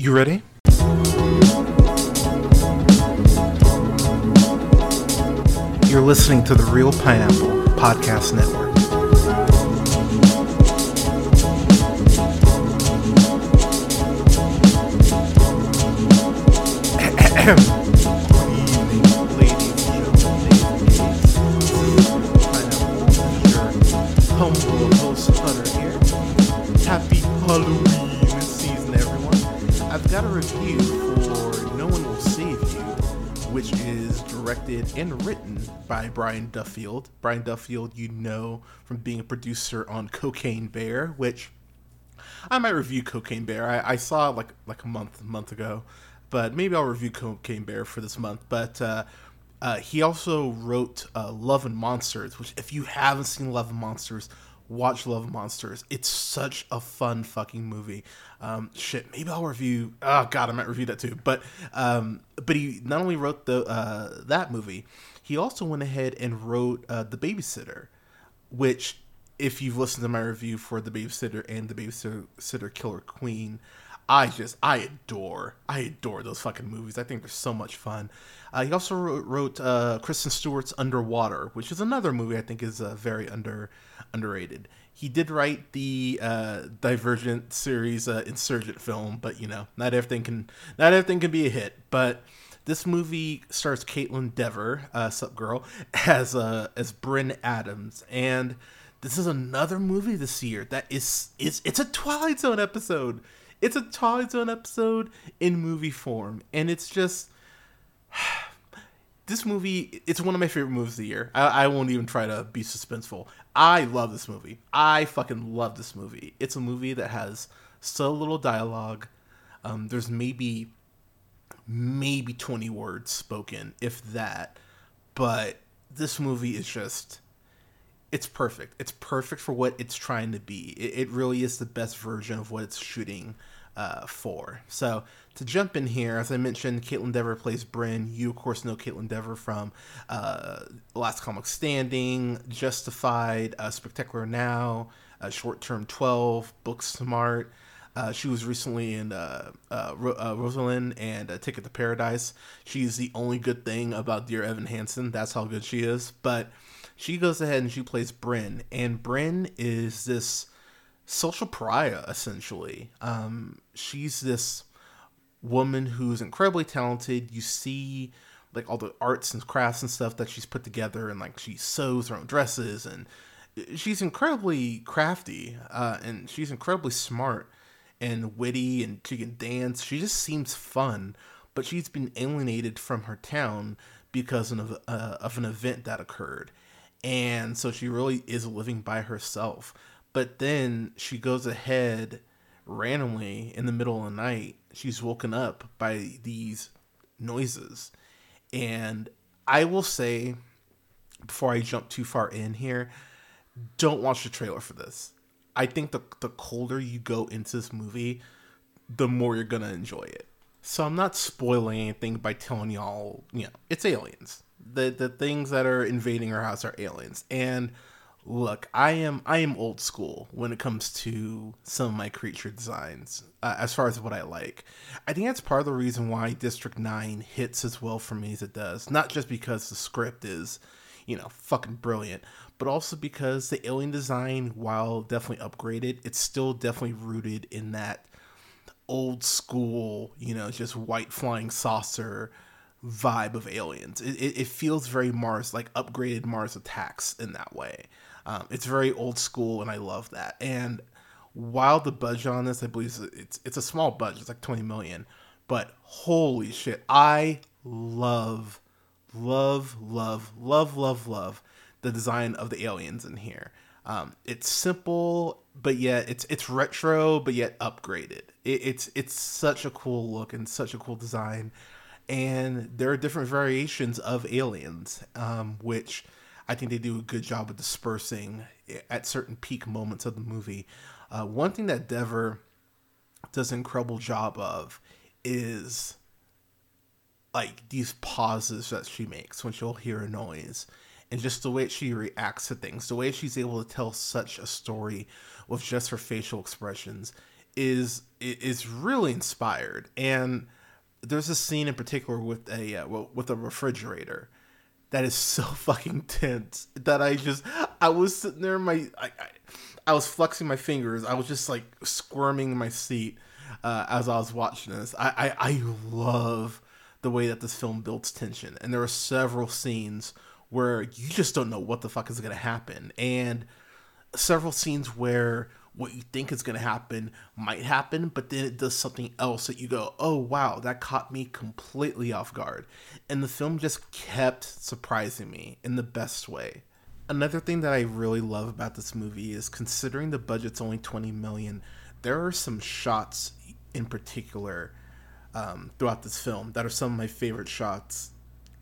You ready? You're listening to the Reel Pineapple Podcast Network. Good evening, ladies gentlemen, humble host Hunter here. Happy Halloween review for No One Will Save You, which is directed and written by Brian Duffield. Brian Duffield, you know from being a producer on Cocaine Bear, which I might review Cocaine Bear. I, I saw it like like a month month ago, but maybe I'll review Cocaine Bear for this month. But uh, uh, he also wrote uh, Love and Monsters, which if you haven't seen Love and Monsters, watch Love Monsters. It's such a fun fucking movie. Um, shit, maybe I'll review. Oh god, I might review that too. But um, but he not only wrote the uh, that movie, he also went ahead and wrote uh, The Babysitter, which if you've listened to my review for The Babysitter and The Babysitter Killer Queen, I just I adore I adore those fucking movies. I think they're so much fun. Uh, he also wrote, wrote uh, Kristen Stewart's Underwater, which is another movie I think is uh, very under underrated. He did write the uh, Divergent series uh, Insurgent film, but you know not everything can not everything can be a hit. But this movie stars Kaitlyn Dever, uh, sup girl, as uh, as Bryn Adams, and this is another movie this year that is is it's a Twilight Zone episode. It's a Twilight Zone episode in movie form, and it's just this movie. It's one of my favorite movies of the year. I, I won't even try to be suspenseful. I love this movie. I fucking love this movie. It's a movie that has so little dialogue. Um, there's maybe maybe 20 words spoken, if that. But this movie is just it's perfect. It's perfect for what it's trying to be. It, it really is the best version of what it's shooting uh, for. So to jump in here, as I mentioned, Kaitlyn Dever plays Bryn. You of course know Kaitlyn Dever from uh, Last Comic Standing, Justified, uh, Spectacular Now, uh, Short Term Twelve, Booksmart. Uh, she was recently in uh, uh, Ro- uh, Rosaline and uh, Ticket to Paradise. She's the only good thing about Dear Evan Hansen. That's how good she is. But she goes ahead and she plays Bryn, and Bryn is this social pariah essentially. Um, she's this woman who's incredibly talented. You see like all the arts and crafts and stuff that she's put together, and like she sews her own dresses, and she's incredibly crafty, uh, and she's incredibly smart and witty, and she can dance. She just seems fun, but she's been alienated from her town because of, uh, of an event that occurred and so she really is living by herself. But then she goes ahead randomly in the middle of the night. She's woken up by these noises. And I will say, before I jump too far in here, don't watch the trailer for this. I think the, the colder you go into this movie, the more you're going to enjoy it. So I'm not spoiling anything by telling y'all, you know, it's aliens the the things that are invading our house are aliens. And look, I am I am old school when it comes to some of my creature designs uh, as far as what I like. I think that's part of the reason why District 9 hits as well for me as it does. Not just because the script is, you know, fucking brilliant, but also because the alien design while definitely upgraded, it's still definitely rooted in that old school, you know, just white flying saucer vibe of aliens. It, it, it, feels very Mars, like upgraded Mars attacks in that way. Um, it's very old school, and I love that. And while the budget on this, I believe it's it's a small budget, it's like twenty million, but holy shit, I love, love, love, love, love, love the design of the aliens in here. Um, it's simple, but yet it's it's retro, but yet upgraded. It, it's it's such a cool look and such a cool design and there are different variations of aliens, um, which I think they do a good job of dispersing at certain peak moments of the movie. Uh, one thing that Dever does an incredible job of is like these pauses that she makes when she'll hear a noise and just the way she reacts to things, the way she's able to tell such a story with just her facial expressions is is really inspired. And there's a scene in particular with a uh, with a refrigerator that is so fucking tense that I just I was sitting there, in my I, I, I was flexing my fingers. I was just like squirming in my seat uh, as I was watching this. I, I I love the way that this film builds tension, and there are several scenes where you just don't know what the fuck is to happen, and several scenes where what you think is going to happen might happen, but then it does something else that you go, oh wow, that caught me completely off guard. And the film just kept surprising me in the best way. Another thing that I really love about this movie is considering the budget's only 20 million, there are some shots in particular um, throughout this film that are some of my favorite shots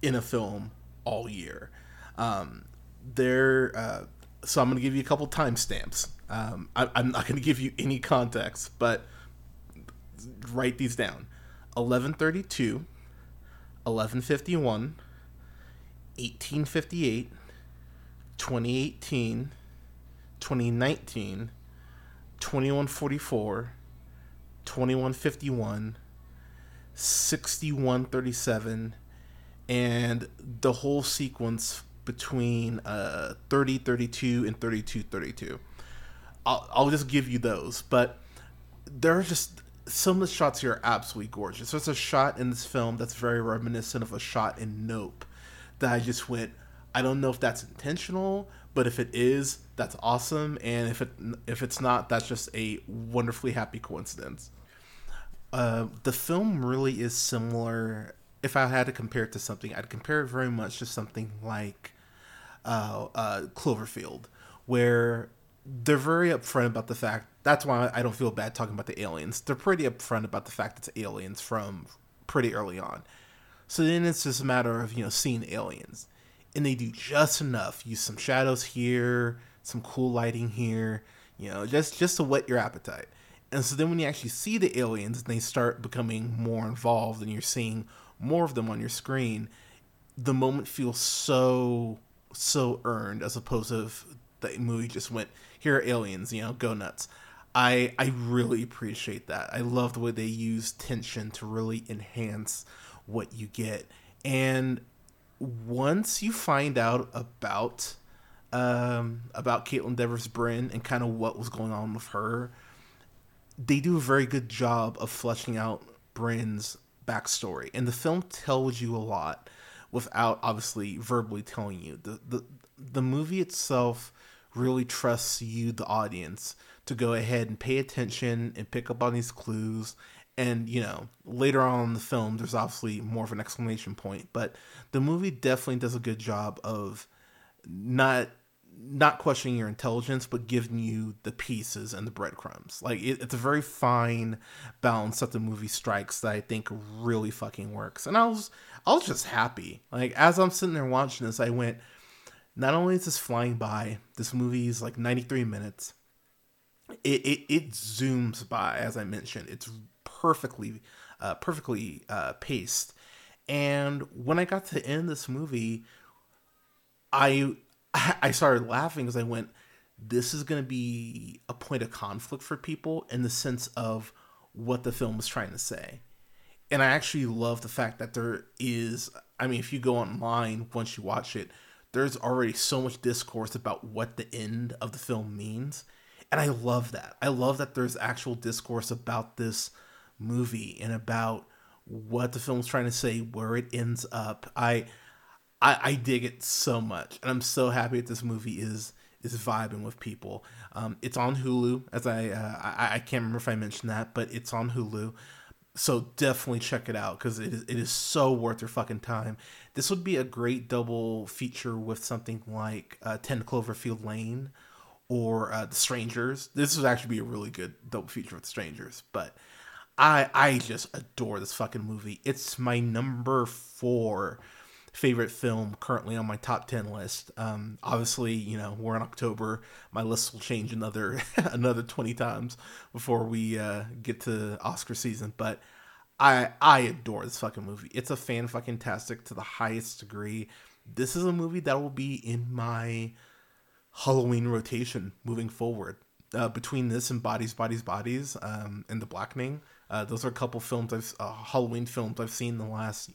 in a film all year. Um, there, uh, so I'm going to give you a couple timestamps. Um, I, am not going to give you any context, but write these down 1132, 1151, 1858, 2018, 2019, 2144, 2151, 6137, and the whole sequence between uh, 3032 and 3232. I'll, I'll just give you those. But there are just some of the shots here are absolutely gorgeous. There's a shot in this film that's very reminiscent of a shot in Nope that I just went, I don't know if that's intentional, but if it is, that's awesome. And if it if it's not, that's just a wonderfully happy coincidence. Uh, the film really is similar. If I had to compare it to something, I'd compare it very much to something like uh, uh, Cloverfield, where they're very upfront about the fact. That's why I don't feel bad talking about the aliens. They're pretty upfront about the fact it's aliens from pretty early on. So then it's just a matter of you know seeing aliens, and they do just enough. Use some shadows here, some cool lighting here, you know, just just to whet your appetite. And so then when you actually see the aliens and they start becoming more involved and you're seeing more of them on your screen, the moment feels so so earned as opposed to the movie just went here are aliens, you know, go nuts. I I really appreciate that. I love the way they use tension to really enhance what you get. And once you find out about um, about Kaitlyn Devers Brin and kind of what was going on with her, they do a very good job of fleshing out Brin's backstory. And the film tells you a lot without obviously verbally telling you. The the the movie itself really trusts you, the audience, to go ahead and pay attention and pick up on these clues. And, you know, later on in the film, there's obviously more of an exclamation point, but the movie definitely does a good job of not not questioning your intelligence, but giving you the pieces and the breadcrumbs. Like it, it's a very fine balance that the movie strikes that I think really fucking works. And I was I was just happy. Like as I'm sitting there watching this, I went, not only is this flying by, this movie is like 93 minutes. It, it, it zooms by, as I mentioned. It's perfectly, uh, perfectly uh, paced. And when I got to end this movie, I I started laughing because I went, "This is going to be a point of conflict for people in the sense of what the film is trying to say." And I actually love the fact that there is. I mean, if you go online once you watch it, there's already so much discourse about what the end of the film means. And I love that. I love that there's actual discourse about this movie and about what the film's trying to say, where it ends up. I I, I dig it so much. And I'm so happy that this movie is is vibing with people. Um, it's on Hulu, as I, uh, I I can't remember if I mentioned that, but it's on Hulu so definitely check it out because it is, it is so worth your fucking time. This would be a great double feature with something like uh, 10 Cloverfield Lane or uh, The Strangers. This would actually be a really good double feature with Strangers, but I I just adore this fucking movie. It's my number four favorite film currently on my top 10 list. Um, obviously, you know, we're in October. My list will change another another 20 times before we uh, get to Oscar season, but I I adore this fucking movie. It's a fan fucking tastic to the highest degree. This is a movie that will be in my Halloween rotation moving forward. uh, between this and Bodies, Bodies, Bodies, um, and The Blackening. Uh, those are a couple films I've uh, Halloween films I've seen in the last,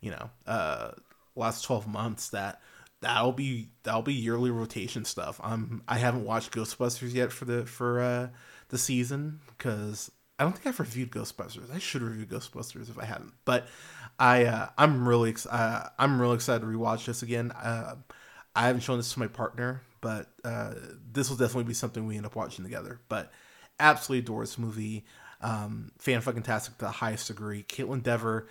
you know, uh, last twelve months that that'll be that'll be yearly rotation stuff. I'm I haven't watched Ghostbusters yet for the for uh, the season because I don't think I've reviewed Ghostbusters. I should review Ghostbusters if I hadn't. But I uh, I'm really ex- uh, I'm really excited to rewatch this again. Uh, I haven't shown this to my partner, but uh, this will definitely be something we end up watching together. But absolutely adore this movie. Um, fan fucking tastic to the highest degree. Kaitlyn Dever,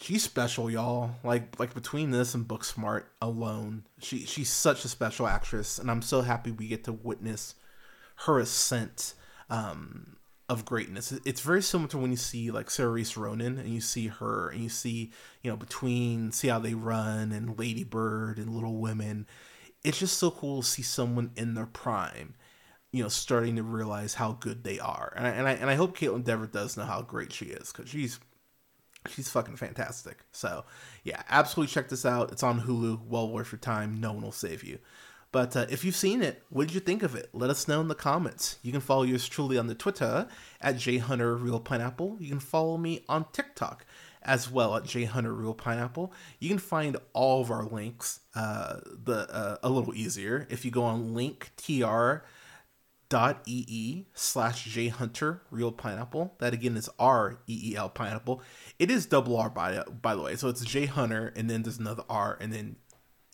she's special, y'all. Like like between this and Booksmart alone, she she's such a special actress, and I'm so happy we get to witness her ascent um, of greatness. It's very similar to when you see like Saoirse Ronan and you see her and you see you know between see how they run and Lady Bird and Little Women. It's just so cool to see someone in their prime you know, starting to realize how good they are. And I and I, and I hope Kaitlyn Dever does know how great she is because she's she's fucking fantastic. So yeah, absolutely check this out. It's on Hulu. Well worth your time. No one will save you. But uh, if you've seen it, what did you think of it? Let us know in the comments. You can follow yours truly on the Twitter at jhunterreelpineapple. You can follow me on TikTok as well at jhunterreelpineapple. You can find all of our links uh, the uh, a little easier if you go on linktr dot ee slash j hunter reel pineapple. That again is r e e l pineapple. It is double r by by the way. So it's j hunter and then there's another r and then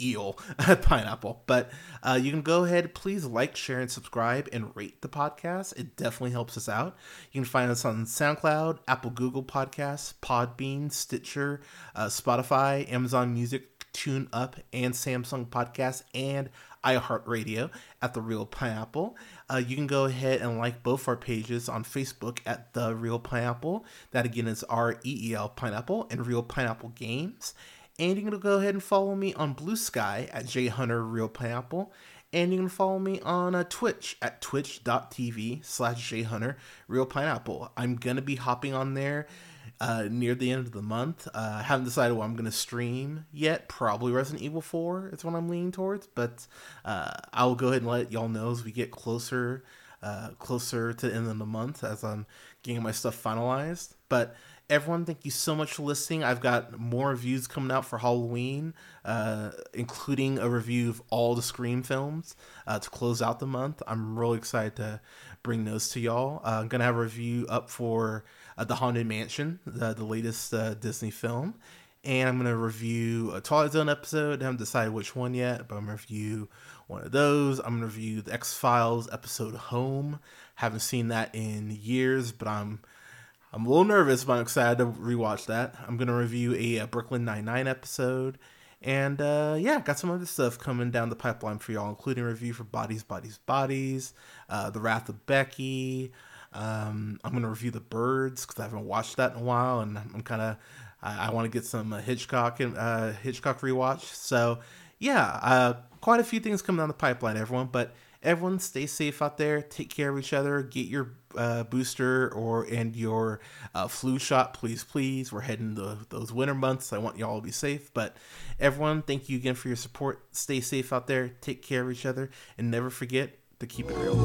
eel pineapple. But uh, you can go ahead please like share and subscribe and rate the podcast. It definitely helps us out. You can find us on soundcloud apple google podcasts podbean stitcher uh, spotify amazon music tune up and samsung podcast and iHeartRadio at The Reel Pineapple. Uh, you can go ahead and like both our pages on Facebook at The Reel Pineapple. That again is R E E L Pineapple and Reel Pineapple Games. And you can go ahead and follow me on Blue Sky at J Hunter Reel Pineapple. And you can follow me on uh, Twitch at twitch.tv slash jhunter reel pineapple. I'm going to be hopping on there uh, near the end of the month. Uh, I haven't decided what I'm going to stream yet. Probably Resident Evil 4 is what I'm leaning towards, but uh, I'll go ahead and let y'all know as we get closer, uh, closer to the end of the month as I'm getting my stuff finalized. But everyone, thank you so much for listening. I've got more reviews coming out for Halloween, uh, including a review of all the Scream films uh, to close out the month. I'm really excited to bring those to y'all. I'm gonna have a review up for uh, The Haunted Mansion, the, the latest uh, Disney film. And I'm going to review a Twilight Zone episode. I haven't decided which one yet, but I'm going to review one of those. I'm going to review the X Files episode Home. Haven't seen that in years, but I'm I'm a little nervous, but I'm excited to rewatch that. I'm to review a, a Brooklyn Nine-Nine episode. And uh, yeah, got some other stuff coming down the pipeline for y'all, including review for Bodies, Bodies, Bodies, uh, The Wrath of Becky, um, I'm gonna review the Birds because I haven't watched that in a while, and I'm kind of I, I want to get some uh, Hitchcock and uh, Hitchcock rewatch. So yeah, uh, quite a few things coming down the pipeline, everyone. But everyone, stay safe out there. Take care of each other. Get your uh, booster or and your uh, flu shot, please, please. We're heading the, those winter months. I want y'all to be safe. But everyone, thank you again for your support. Stay safe out there. Take care of each other, and never forget to keep it real.